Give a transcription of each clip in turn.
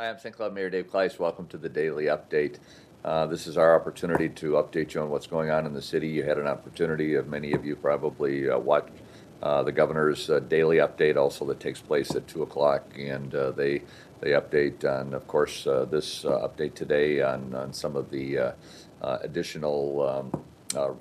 Hi, I'm St. Cloud Mayor Dave Kleis. Welcome to the Daily Update. Uh, This is our opportunity to update you on what's going on in the city. You had an opportunity, of many of you probably uh, watched uh, the governor's uh, daily update also that takes place at 2 o'clock. And uh, they, they update on, of course, uh, this uh, update today on, on some of the uh, uh, additional um, uh,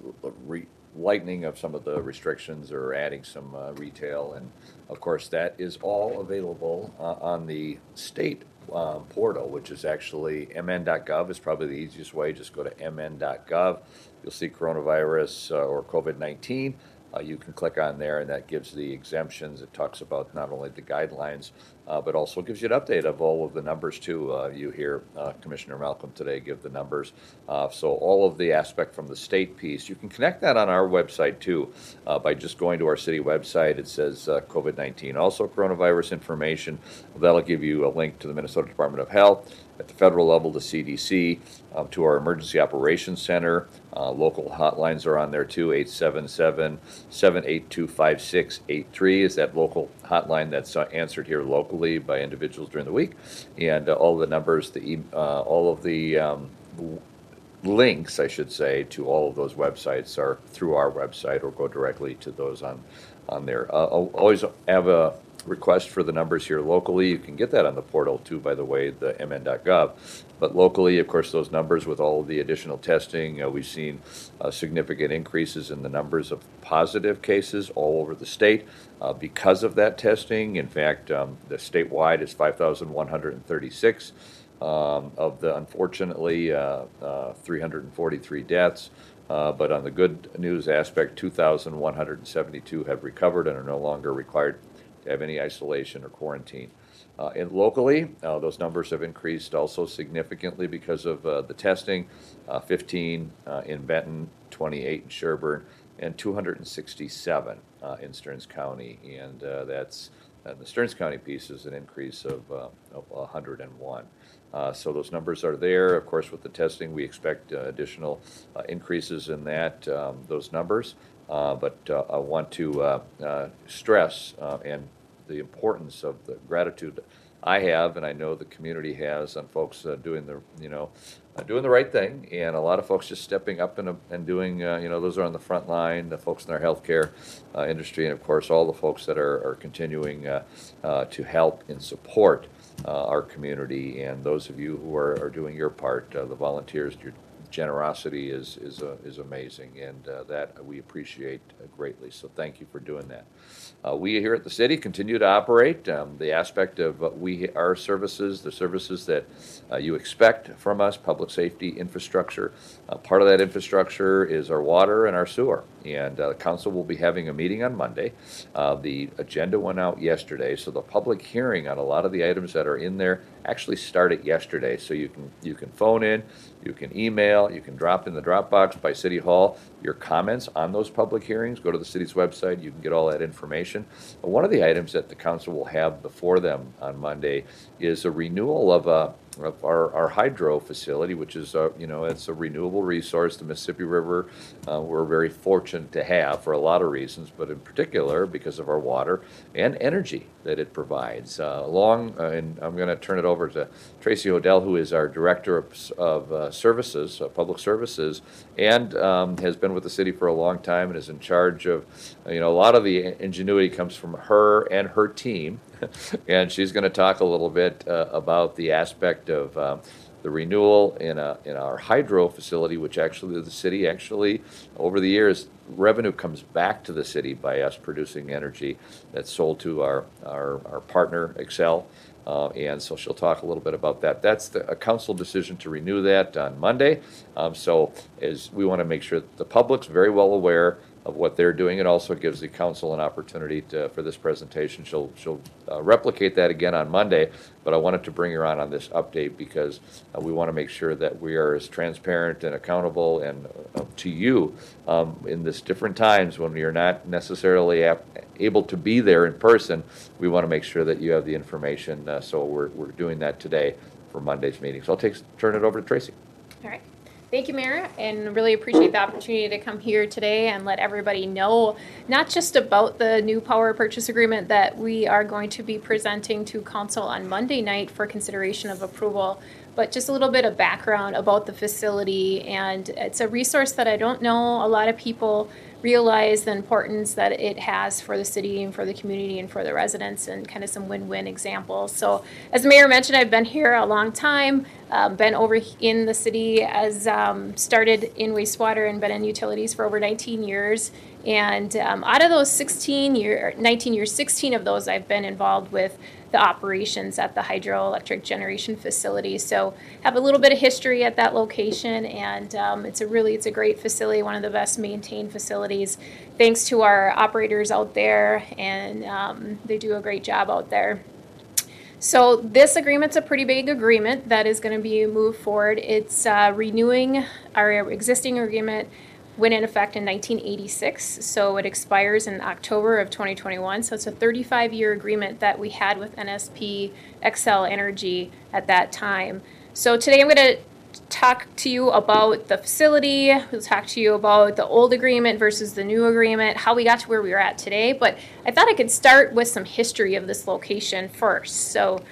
re- lightening of some of the restrictions or adding some uh, retail. And of course, that is all available uh, on the state um, portal, which is actually mn.gov is probably the easiest way. Just go to mn.gov. You'll see coronavirus uh, or COVID 19. Uh, you can click on there, and that gives the exemptions. It talks about not only the guidelines, uh, but also gives you an update of all of the numbers too. Uh, you hear uh, Commissioner Malcolm today give the numbers. Uh, so all of the aspect from the state piece, you can connect that on our website too uh, by just going to our city website. It says uh, COVID-19, also coronavirus information. That'll give you a link to the Minnesota Department of Health at the federal level, the CDC, um, to our Emergency Operations Center. Uh, local hotlines are on there too 877 782 5683 is that local hotline that's uh, answered here locally by individuals during the week. And uh, all the numbers, the uh, all of the um, links, I should say, to all of those websites are through our website or go directly to those on, on there. Uh, always have a request for the numbers here locally. You can get that on the portal too, by the way, the mn.gov. But locally, of course, those numbers with all of the additional testing, uh, we've seen uh, significant increases in the numbers of positive cases all over the state uh, because of that testing. In fact, um, the statewide is 5,136 um, of the unfortunately uh, uh, 343 deaths. Uh, but on the good news aspect, 2,172 have recovered and are no longer required have any isolation or quarantine. Uh, and locally, uh, those numbers have increased also significantly because of uh, the testing. Uh, 15 uh, in Benton, 28 in Sherburne, and 267 uh, in Stearns County. And that's the Stearns County piece is an increase of, of 101. Uh, so those numbers are there. Of course, with the testing, we expect additional increases in that um, those numbers. Uh, but uh, I want to uh, uh, stress uh, and the importance of the gratitude I have, and I know the community has, on folks doing the you know doing the right thing, and a lot of folks just stepping up and, and doing you know those are on the front line, the folks in our healthcare industry, and of course all the folks that are, are continuing to help and support our community, and those of you who are, are doing your part, the volunteers, your generosity is is uh, is amazing, and uh, that we appreciate uh, greatly. So thank you for doing that. Uh, we here at the city continue to operate um, the aspect of we our services, the services that uh, you expect from us, public safety infrastructure. Uh, part of that infrastructure is our water and our sewer, and the council will be having a meeting on Monday. The agenda went out yesterday, so the public hearing on a lot of the items that are in there actually started yesterday. So you can you can phone in, you can email, you can drop in the Dropbox by City Hall your comments on those public hearings. Go to the city's website, you can get all that information. But one of the items that the council will have before them on Monday is a renewal of a our, our hydro facility, which is, a, you know, it's a renewable resource. The Mississippi River, uh, we're very fortunate to have for a lot of reasons, but in particular because of our water and energy that it provides. Uh, along, uh, and I'm going to turn it over to Tracy Hodel, who is our Director of, of uh, Services, uh, Public Services, and um, has been with the city for a long time and is in charge of, uh, you know, a lot of the ingenuity comes from her and her team. and she's going to talk a little bit uh, about the aspect of um, the renewal in, a, in our hydro facility, which actually the city actually over the years revenue comes back to the city by us producing energy that's sold to our our, our partner Xcel. Uh, and so she'll talk a little bit about that. That's the, a council decision to renew that on Monday. Um, so as we want to make sure the public's very well aware of what they're doing. It also gives the council an opportunity to, for this presentation. She'll, she'll uh, replicate that again on Monday, but I wanted to bring her on on this update because uh, we want to make sure that we are as transparent and accountable and uh, to you um, in this different times when you're not necessarily ap- able to be there in person. We want to make sure that you have the information. Uh, so we're, we're doing that today for Monday's meeting. So I'll take, turn it over to Tracy. All right. Thank you, Mayor, and really appreciate the opportunity to come here today and let everybody know not just about the new power purchase agreement that we are going to be presenting to council on Monday night for consideration of approval, but just a little bit of background about the facility. And it's a resource that I don't know a lot of people realize the importance that it has for the city and for the community and for the residents and kind of some win-win examples. So as the mayor mentioned, I've been here a long time, um, been over in the city as um, started in wastewater and been in utilities for over 19 years. And um, out of those 16 year, 19 years, 16 of those I've been involved with the operations at the hydroelectric generation facility. So have a little bit of history at that location, and um, it's a really it's a great facility, one of the best maintained facilities. Thanks to our operators out there, and um, they do a great job out there. So this agreement's a pretty big agreement that is going to be moved forward. It's uh, renewing our existing agreement went in effect in 1986, so it expires in October of 2021. So it's a 35 year agreement that we had with NSP Xcel Energy at that time. So today I'm going to talk to you about the facility, we'll talk to you about the old agreement versus the new agreement, how we got to where we are at today. But I thought I could start with some history of this location first. So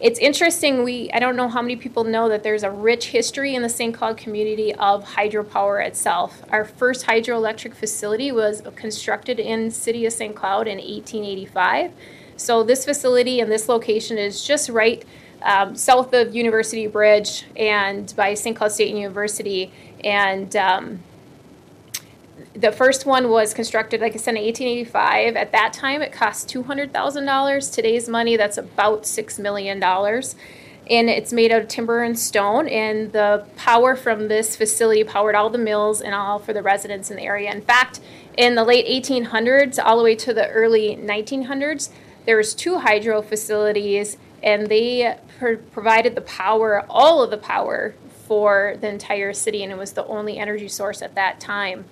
it's interesting. We I don't know how many people know that there's a rich history in the St. Cloud community of hydropower itself. Our first hydroelectric facility was constructed in city of St. Cloud in 1885. So this facility and this location is just right um, south of University Bridge and by St. Cloud State University and. Um, the first one was constructed, like I said, in 1885. At that time, it cost $200,000. Today's money, that's about $6 million. And it's made out of timber and stone. And the power from this facility powered all the mills and all for the residents in the area. In fact, in the late 1800s, all the way to the early 1900s, there was two hydro facilities, and they pro- provided the power, all of the power, for the entire city, and it was the only energy source at that time.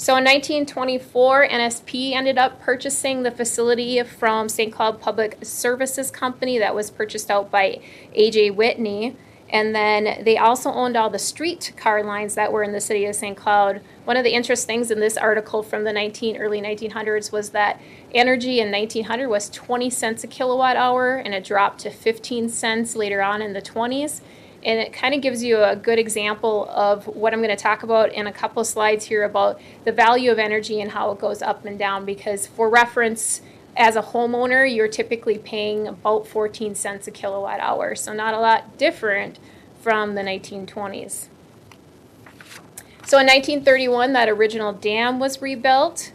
So in 1924, NSP ended up purchasing the facility from St. Cloud Public Services Company that was purchased out by A.J. Whitney. And then they also owned all the street car lines that were in the city of St. Cloud. One of the interesting things in this article from the 19 early 1900s was that energy in 1900 was 20 cents a kilowatt hour, and it dropped to 15 cents later on in the 20s and it kind of gives you a good example of what I'm going to talk about in a couple slides here about the value of energy and how it goes up and down. Because, for reference, as a homeowner, you're typically paying about 14 cents a kilowatt hour, so not a lot different from the 1920s. So, in 1931, that original dam was rebuilt.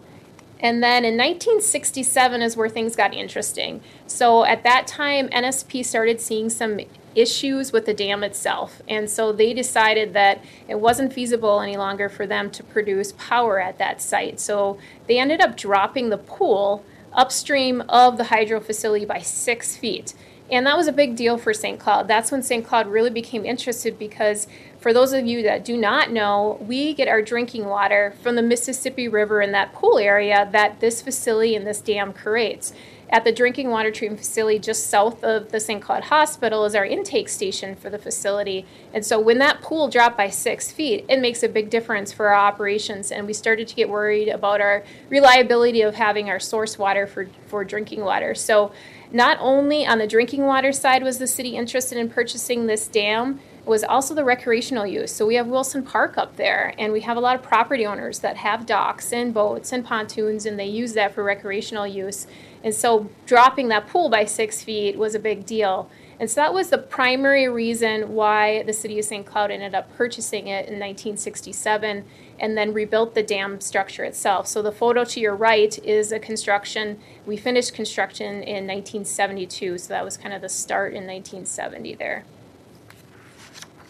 And then in 1967 is where things got interesting. So at that time, NSP started seeing some issues with the dam itself. And so they decided that it wasn't feasible any longer for them to produce power at that site. So they ended up dropping the pool upstream of the hydro facility by six feet. And that was a big deal for St. Cloud. That's when St. Cloud really became interested because, for those of you that do not know, we get our drinking water from the Mississippi River in that pool area that this facility and this dam creates at the drinking water treatment facility just south of the St. Cloud Hospital is our intake station for the facility. And so when that pool dropped by six feet, it makes a big difference for our operations. And we started to get worried about our reliability of having our source water for, for drinking water. So not only on the drinking water side was the city interested in purchasing this dam, was also the recreational use. So we have Wilson Park up there, and we have a lot of property owners that have docks and boats and pontoons, and they use that for recreational use. And so dropping that pool by six feet was a big deal. And so that was the primary reason why the city of St. Cloud ended up purchasing it in 1967 and then rebuilt the dam structure itself. So the photo to your right is a construction. We finished construction in 1972, so that was kind of the start in 1970 there.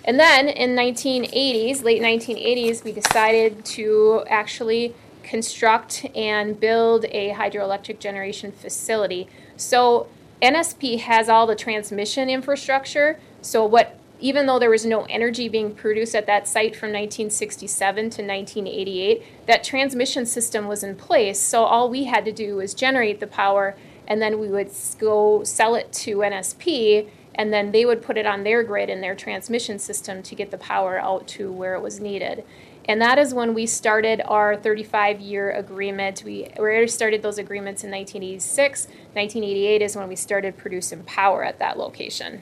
And then in 1980s, late 1980s, we decided to actually construct and build a hydroelectric generation facility. So NSP has all the transmission infrastructure. So what even though there was no energy being produced at that site from 1967 to 1988, that transmission system was in place. So all we had to do was generate the power and then we would go sell it to NSP and then they would put it on their grid in their transmission system to get the power out to where it was needed. And that is when we started our 35 year agreement. We already started those agreements in 1986. 1988 is when we started producing power at that location.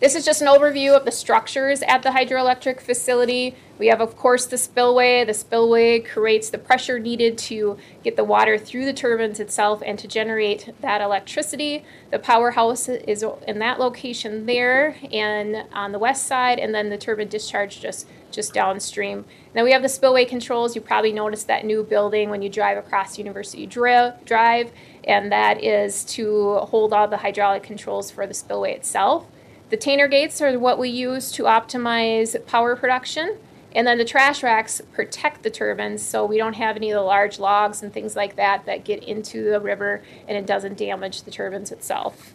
This is just an overview of the structures at the hydroelectric facility. We have, of course, the spillway. The spillway creates the pressure needed to get the water through the turbines itself and to generate that electricity. The powerhouse is in that location there and on the west side, and then the turbine discharge just, just downstream. Then we have the spillway controls. You probably noticed that new building when you drive across University Drive, and that is to hold all the hydraulic controls for the spillway itself. The Tainter gates are what we use to optimize power production. And then the trash racks protect the turbines so we don't have any of the large logs and things like that that get into the river and it doesn't damage the turbines itself.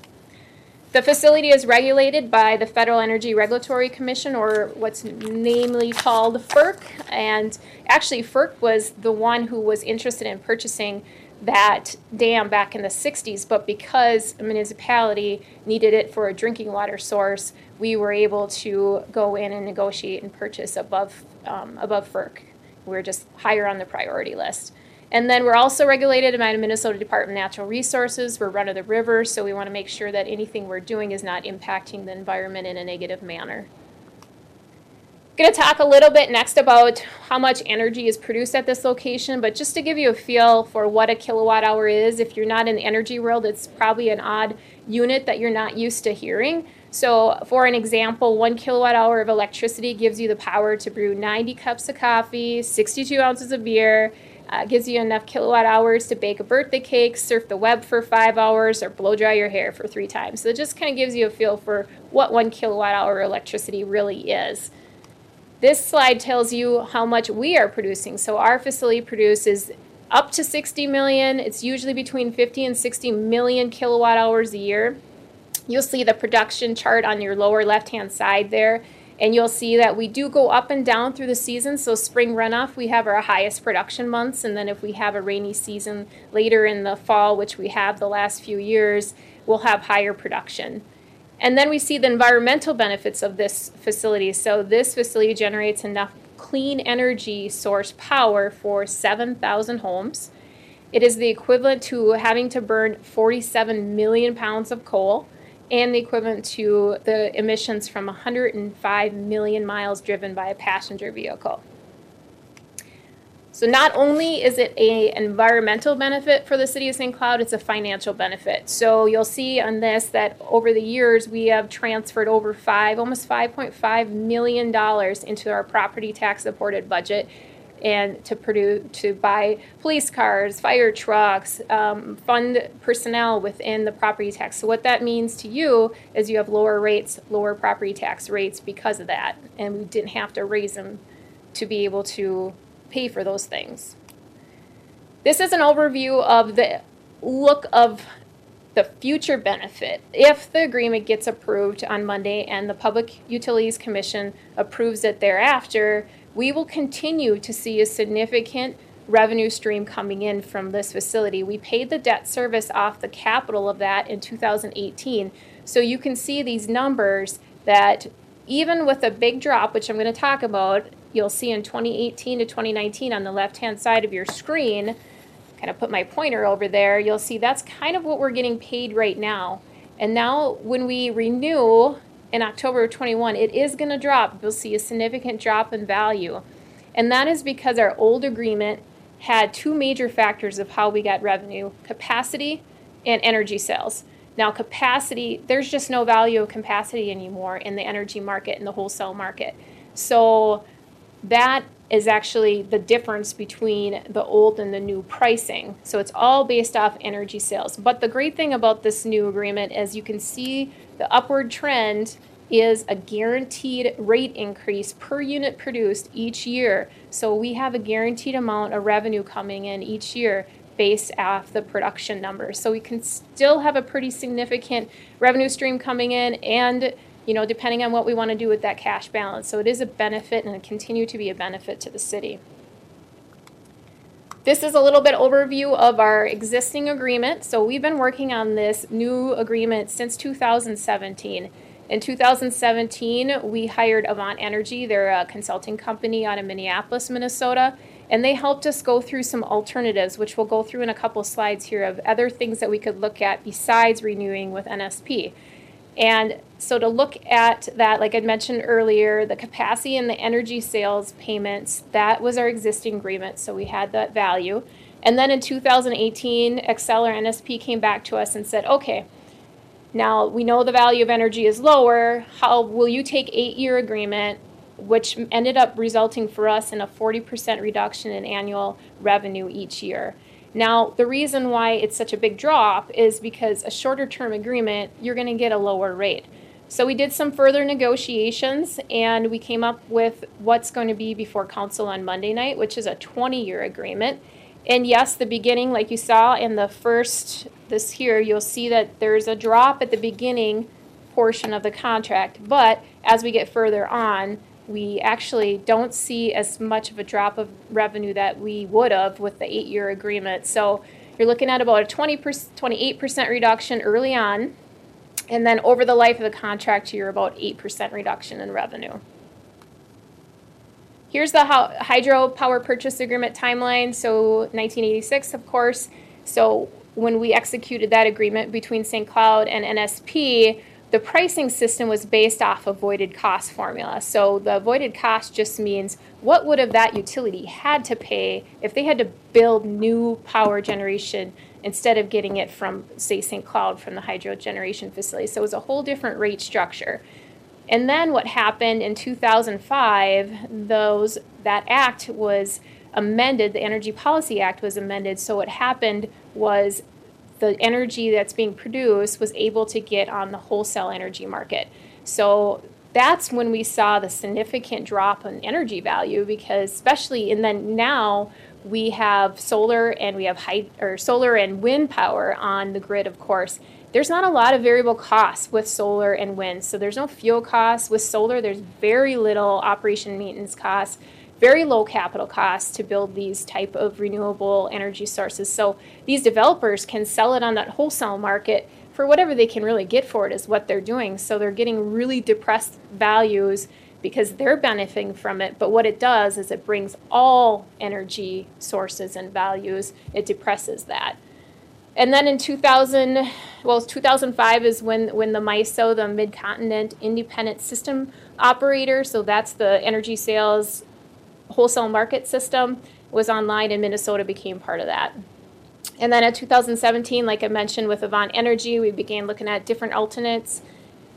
The facility is regulated by the Federal Energy Regulatory Commission, or what's namely called FERC. And actually, FERC was the one who was interested in purchasing that dam back in the 60s, but because a municipality needed it for a drinking water source, we were able to go in and negotiate and purchase above, um, above FERC. We are just higher on the priority list. And then we're also regulated by the Minnesota Department of Natural Resources. We're run of the river, so we want to make sure that anything we're doing is not impacting the environment in a negative manner going to talk a little bit next about how much energy is produced at this location, but just to give you a feel for what a kilowatt hour is, if you're not in the energy world, it's probably an odd unit that you're not used to hearing. So, for an example, one kilowatt hour of electricity gives you the power to brew 90 cups of coffee, 62 ounces of beer, uh, gives you enough kilowatt hours to bake a birthday cake, surf the web for five hours, or blow dry your hair for three times. So, it just kind of gives you a feel for what one kilowatt hour of electricity really is. This slide tells you how much we are producing. So our facility produces up to 60 million. It's usually between 50 and 60 million kilowatt hours a year. You'll see the production chart on your lower left-hand side there. And you'll see that we do go up and down through the season. So spring runoff, we have our highest production months. And then if we have a rainy season later in the fall, which we have the last few years, we'll have higher production. And then we see the environmental benefits of this facility. So this facility generates enough clean energy source power for 7,000 homes. It is the equivalent to having to burn 47 million pounds of coal and the equivalent to the emissions from 105 million miles driven by a passenger vehicle. So not only is it a environmental benefit for the city of St. Cloud, it's a financial benefit. So you'll see on this that over the years we have transferred over five, almost 5.5 million dollars into our property tax supported budget and to produce to buy police cars, fire trucks, um, fund personnel within the property tax. So what that means to you is you have lower rates, lower property tax rates because of that, and we didn't have to raise them to be able to pay for those things. This is an overview of the look of the future benefit if the agreement gets approved on Monday and the Public Utilities Commission approves it thereafter. We will continue to see a significant revenue stream coming in from this facility. We paid the debt service off the capital of that in 2018. So you can see these numbers that even with a big drop, which I'm going to talk about, you'll see in 2018 to 2019 on the left-hand side of your screen, kind of put my pointer over there, you'll see that's kind of what we're getting paid right now. And now when we renew in October of 21, it is going to drop. You'll see a significant drop in value. And that is because our old agreement had two major factors of how we got revenue capacity and energy sales. Now, capacity, there's just no value of capacity anymore in the energy market and the wholesale market. So, that is actually the difference between the old and the new pricing. So it's all based off energy sales. But the great thing about this new agreement is you can see the upward trend is a guaranteed rate increase per unit produced each year. So we have a guaranteed amount of revenue coming in each year based off the production numbers. So we can still have a pretty significant revenue stream coming in and you know, depending on what we want to do with that cash balance. So it is a benefit and it continue to be a benefit to the city. This is a little bit overview of our existing agreement. So we've been working on this new agreement since 2017. In 2017, we hired Avant Energy. They're a consulting company out of Minneapolis, Minnesota, and they helped us go through some alternatives, which we'll go through in a couple slides here of other things that we could look at besides renewing with NSP. And so to look at that, like I mentioned earlier, the capacity and the energy sales payments, that was our existing agreement, so we had that value. And then in 2018, Xcel or NSP came back to us and said, okay, now we know the value of energy is lower. How will you take eight-year agreement, which ended up resulting for us in a 40% reduction in annual revenue each year? Now, the reason why it's such a big drop is because a shorter term agreement, you're going to get a lower rate. So we did some further negotiations and we came up with what's going to be before council on Monday night, which is a 20 year agreement. And yes, the beginning, like you saw in the first, this here, you'll see that there's a drop at the beginning portion of the contract. But as we get further on, we actually don't see as much of a drop of revenue that we would have with the eight year agreement. So you're looking at about a 20 28% reduction early on. And then over the life of the contract, you're about 8% reduction in revenue. Here's the hydro power purchase agreement timeline. So 1986, of course. So when we executed that agreement between St. Cloud and NSP, the pricing system was based off avoided cost formula. So the avoided cost just means what would have that utility had to pay if they had to build new power generation instead of getting it from, say, St. Cloud from the hydro generation facility. So it was a whole different rate structure. And then what happened in 2005, those that act was amended, the Energy Policy Act was amended. So what happened was the energy that's being produced was able to get on the wholesale energy market. So that's when we saw the significant drop in energy value because especially and then now we have solar and we have high or solar and wind power on the grid of course. There's not a lot of variable costs with solar and wind. So there's no fuel costs. With solar there's very little operation maintenance costs very low capital costs to build these type of renewable energy sources. So these developers can sell it on that wholesale market for whatever they can really get for it is what they're doing. So they're getting really depressed values because they're benefiting from it. But what it does is it brings all energy sources and values, it depresses that. And then in 2000, well, 2005 is when, when the MISO, the Mid-Continent Independent System Operator, so that's the energy sales wholesale market system was online and Minnesota became part of that. And then in 2017, like I mentioned with Avant Energy, we began looking at different alternates.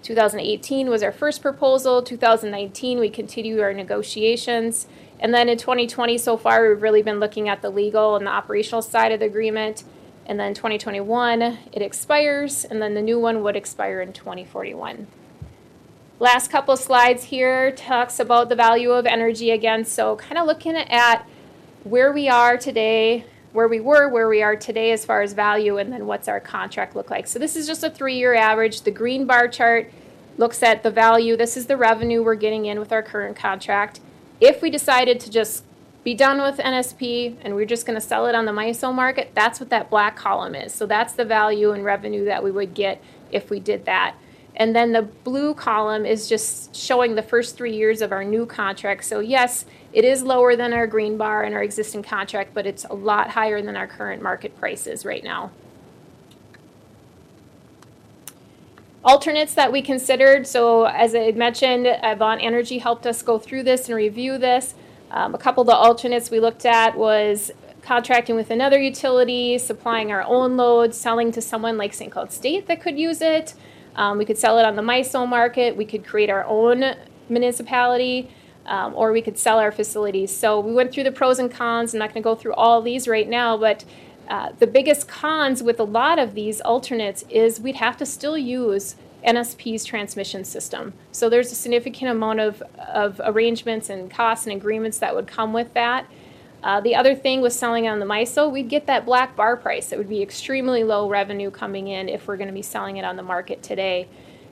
2018 was our first proposal. 2019, we continued our negotiations. And then in 2020, so far, we've really been looking at the legal and the operational side of the agreement. And then 2021, it expires, and then the new one would expire in 2041. Last couple slides here talks about the value of energy again. So kind of looking at where we are today, where we were, where we are today as far as value, and then what's our contract look like. So this is just a three-year average. The green bar chart looks at the value. This is the revenue we're getting in with our current contract. If we decided to just be done with NSP and we're just going to sell it on the MISO market, that's what that black column is. So that's the value and revenue that we would get if we did that. And then the blue column is just showing the first three years of our new contract. So yes, it is lower than our green bar in our existing contract, but it's a lot higher than our current market prices right now. Alternates that we considered, so as I mentioned, Avant Energy helped us go through this and review this. Um, a couple of the alternates we looked at was contracting with another utility, supplying our own load, selling to someone like St. Cloud State that could use it, um, we could sell it on the MISO market. We could create our own municipality. Um, or we could sell our facilities. So we went through the pros and cons. I'm not going to go through all these right now, but uh, the biggest cons with a lot of these alternates is we'd have to still use NSP's transmission system. So there's a significant amount of, of arrangements and costs and agreements that would come with that. Uh, the other thing with selling on the MISO, we'd get that black bar price. It would be extremely low revenue coming in if we're going to be selling it on the market today.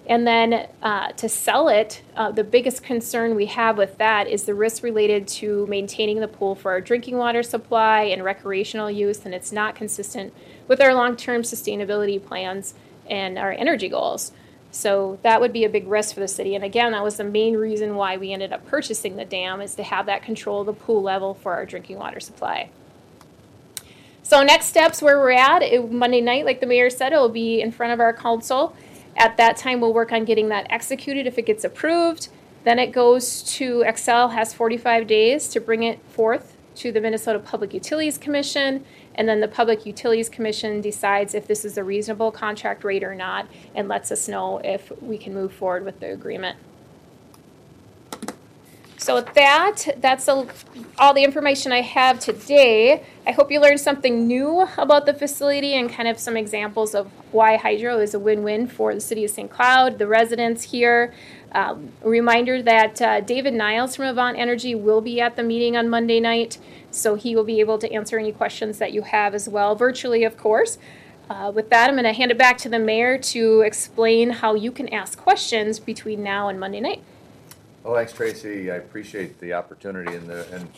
And then uh, to sell it, uh, the biggest concern we have with that is the risk related to maintaining the pool for our drinking water supply and recreational use, and it's not consistent with our long term sustainability plans and our energy goals. So that would be a big risk for the city. And again, that was the main reason why we ended up purchasing the dam is to have that control of the pool level for our drinking water supply. So next steps where we're at it, Monday night, like the mayor said, it will be in front of our council. At that time, we'll work on getting that executed if it gets approved. Then it goes to Xcel has 45 days to bring it forth to the Minnesota Public Utilities Commission, and then the Public Utilities Commission decides if this is a reasonable contract rate or not, and lets us know if we can move forward with the agreement. So with that, that's a, all the information I have today. I hope you learned something new about the facility and kind of some examples of why hydro is a win-win for the city of St. Cloud, the residents here. Um, a reminder that uh, David Niles from Avant Energy will be at the meeting on Monday night, so he will be able to answer any questions that you have as well, virtually, of course. Uh, with that, I'm going to hand it back to the mayor to explain how you can ask questions between now and Monday night. Well, thanks, Tracy. I appreciate the opportunity, and, the, and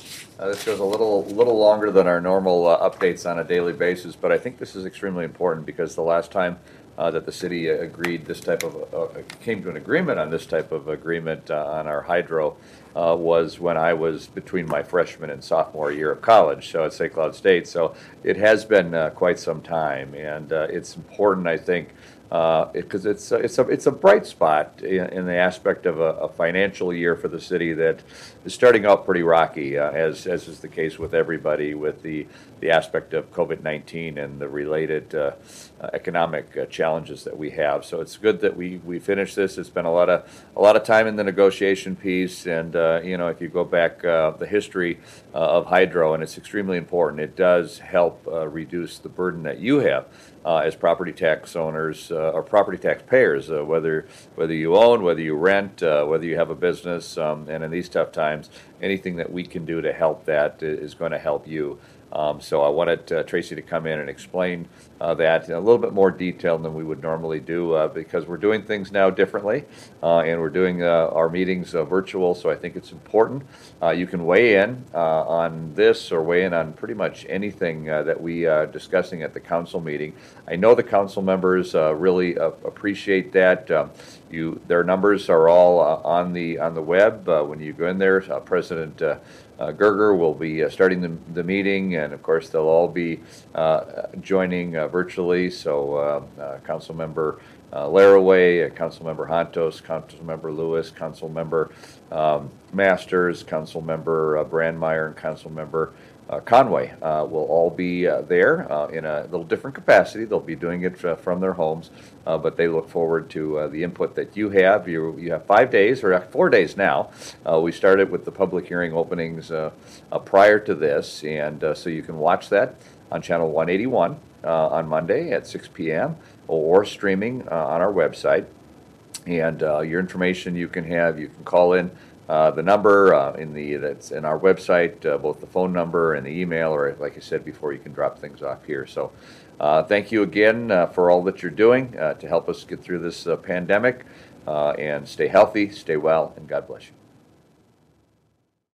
uh, this goes a little little longer than our normal uh, updates on a daily basis. But I think this is extremely important because the last time uh, that the city agreed this type of uh, came to an agreement on this type of agreement uh, on our hydro uh, was when I was between my freshman and sophomore year of college, so at St. Cloud State. So it has been quite some time, and it's important, I think because uh, it's a, it's a it's a bright spot in, in the aspect of a, a, financial year for the city that is starting out pretty rocky, uh, as as is the case with everybody with the the aspect of COVID nineteen and the related uh, economic uh, challenges that we have. So it's good that we we finished this. It's been a lot of a lot of time in the negotiation piece, and uh, you know if you go back uh, the history of hydro, and it's extremely important. It does help reduce the burden that you have uh, as property tax owners uh, or property tax payers, uh, whether whether you own, whether you rent, uh, whether you have a business, um, and in these tough times, anything that we can do to help that is going to help you. Um, so I wanted uh, Tracy to come in and explain uh, that in a little bit more detail than we would normally do uh, because we're doing things now differently uh, and we're doing uh, our meetings uh, virtual. So I think it's important. you can weigh in on this or weigh in on pretty much anything that we are discussing at the council meeting. I know the council members really appreciate that. Um, you, their numbers are all on the on the web. when you go in there, President uh, Goerger will be uh, starting the, the meeting, and of course, they'll all be uh, joining uh, virtually. So, uh, uh, Council Member uh, Laraway, uh, Council Member Hontos, Council Member Lewis, Council Member um, Masters, Council Member uh, Brandmeyer, and Council Member uh, Conway uh, will all be uh, there uh, in a little different capacity. They'll be doing it from their homes, but they look forward to the input that you have. You, you have five days, or four days now. We started with the public hearing openings prior to this, and so you can watch that on channel 181 uh, on Monday at 6 p.m. or streaming uh, on our website. And uh, your information you can have, you can call in uh, the number uh, in the that's in our website, uh, both the phone number and the email, or like I said before, you can drop things off here. So, thank you again for all that you're doing to help us get through this pandemic, and stay healthy, stay well, and God bless you.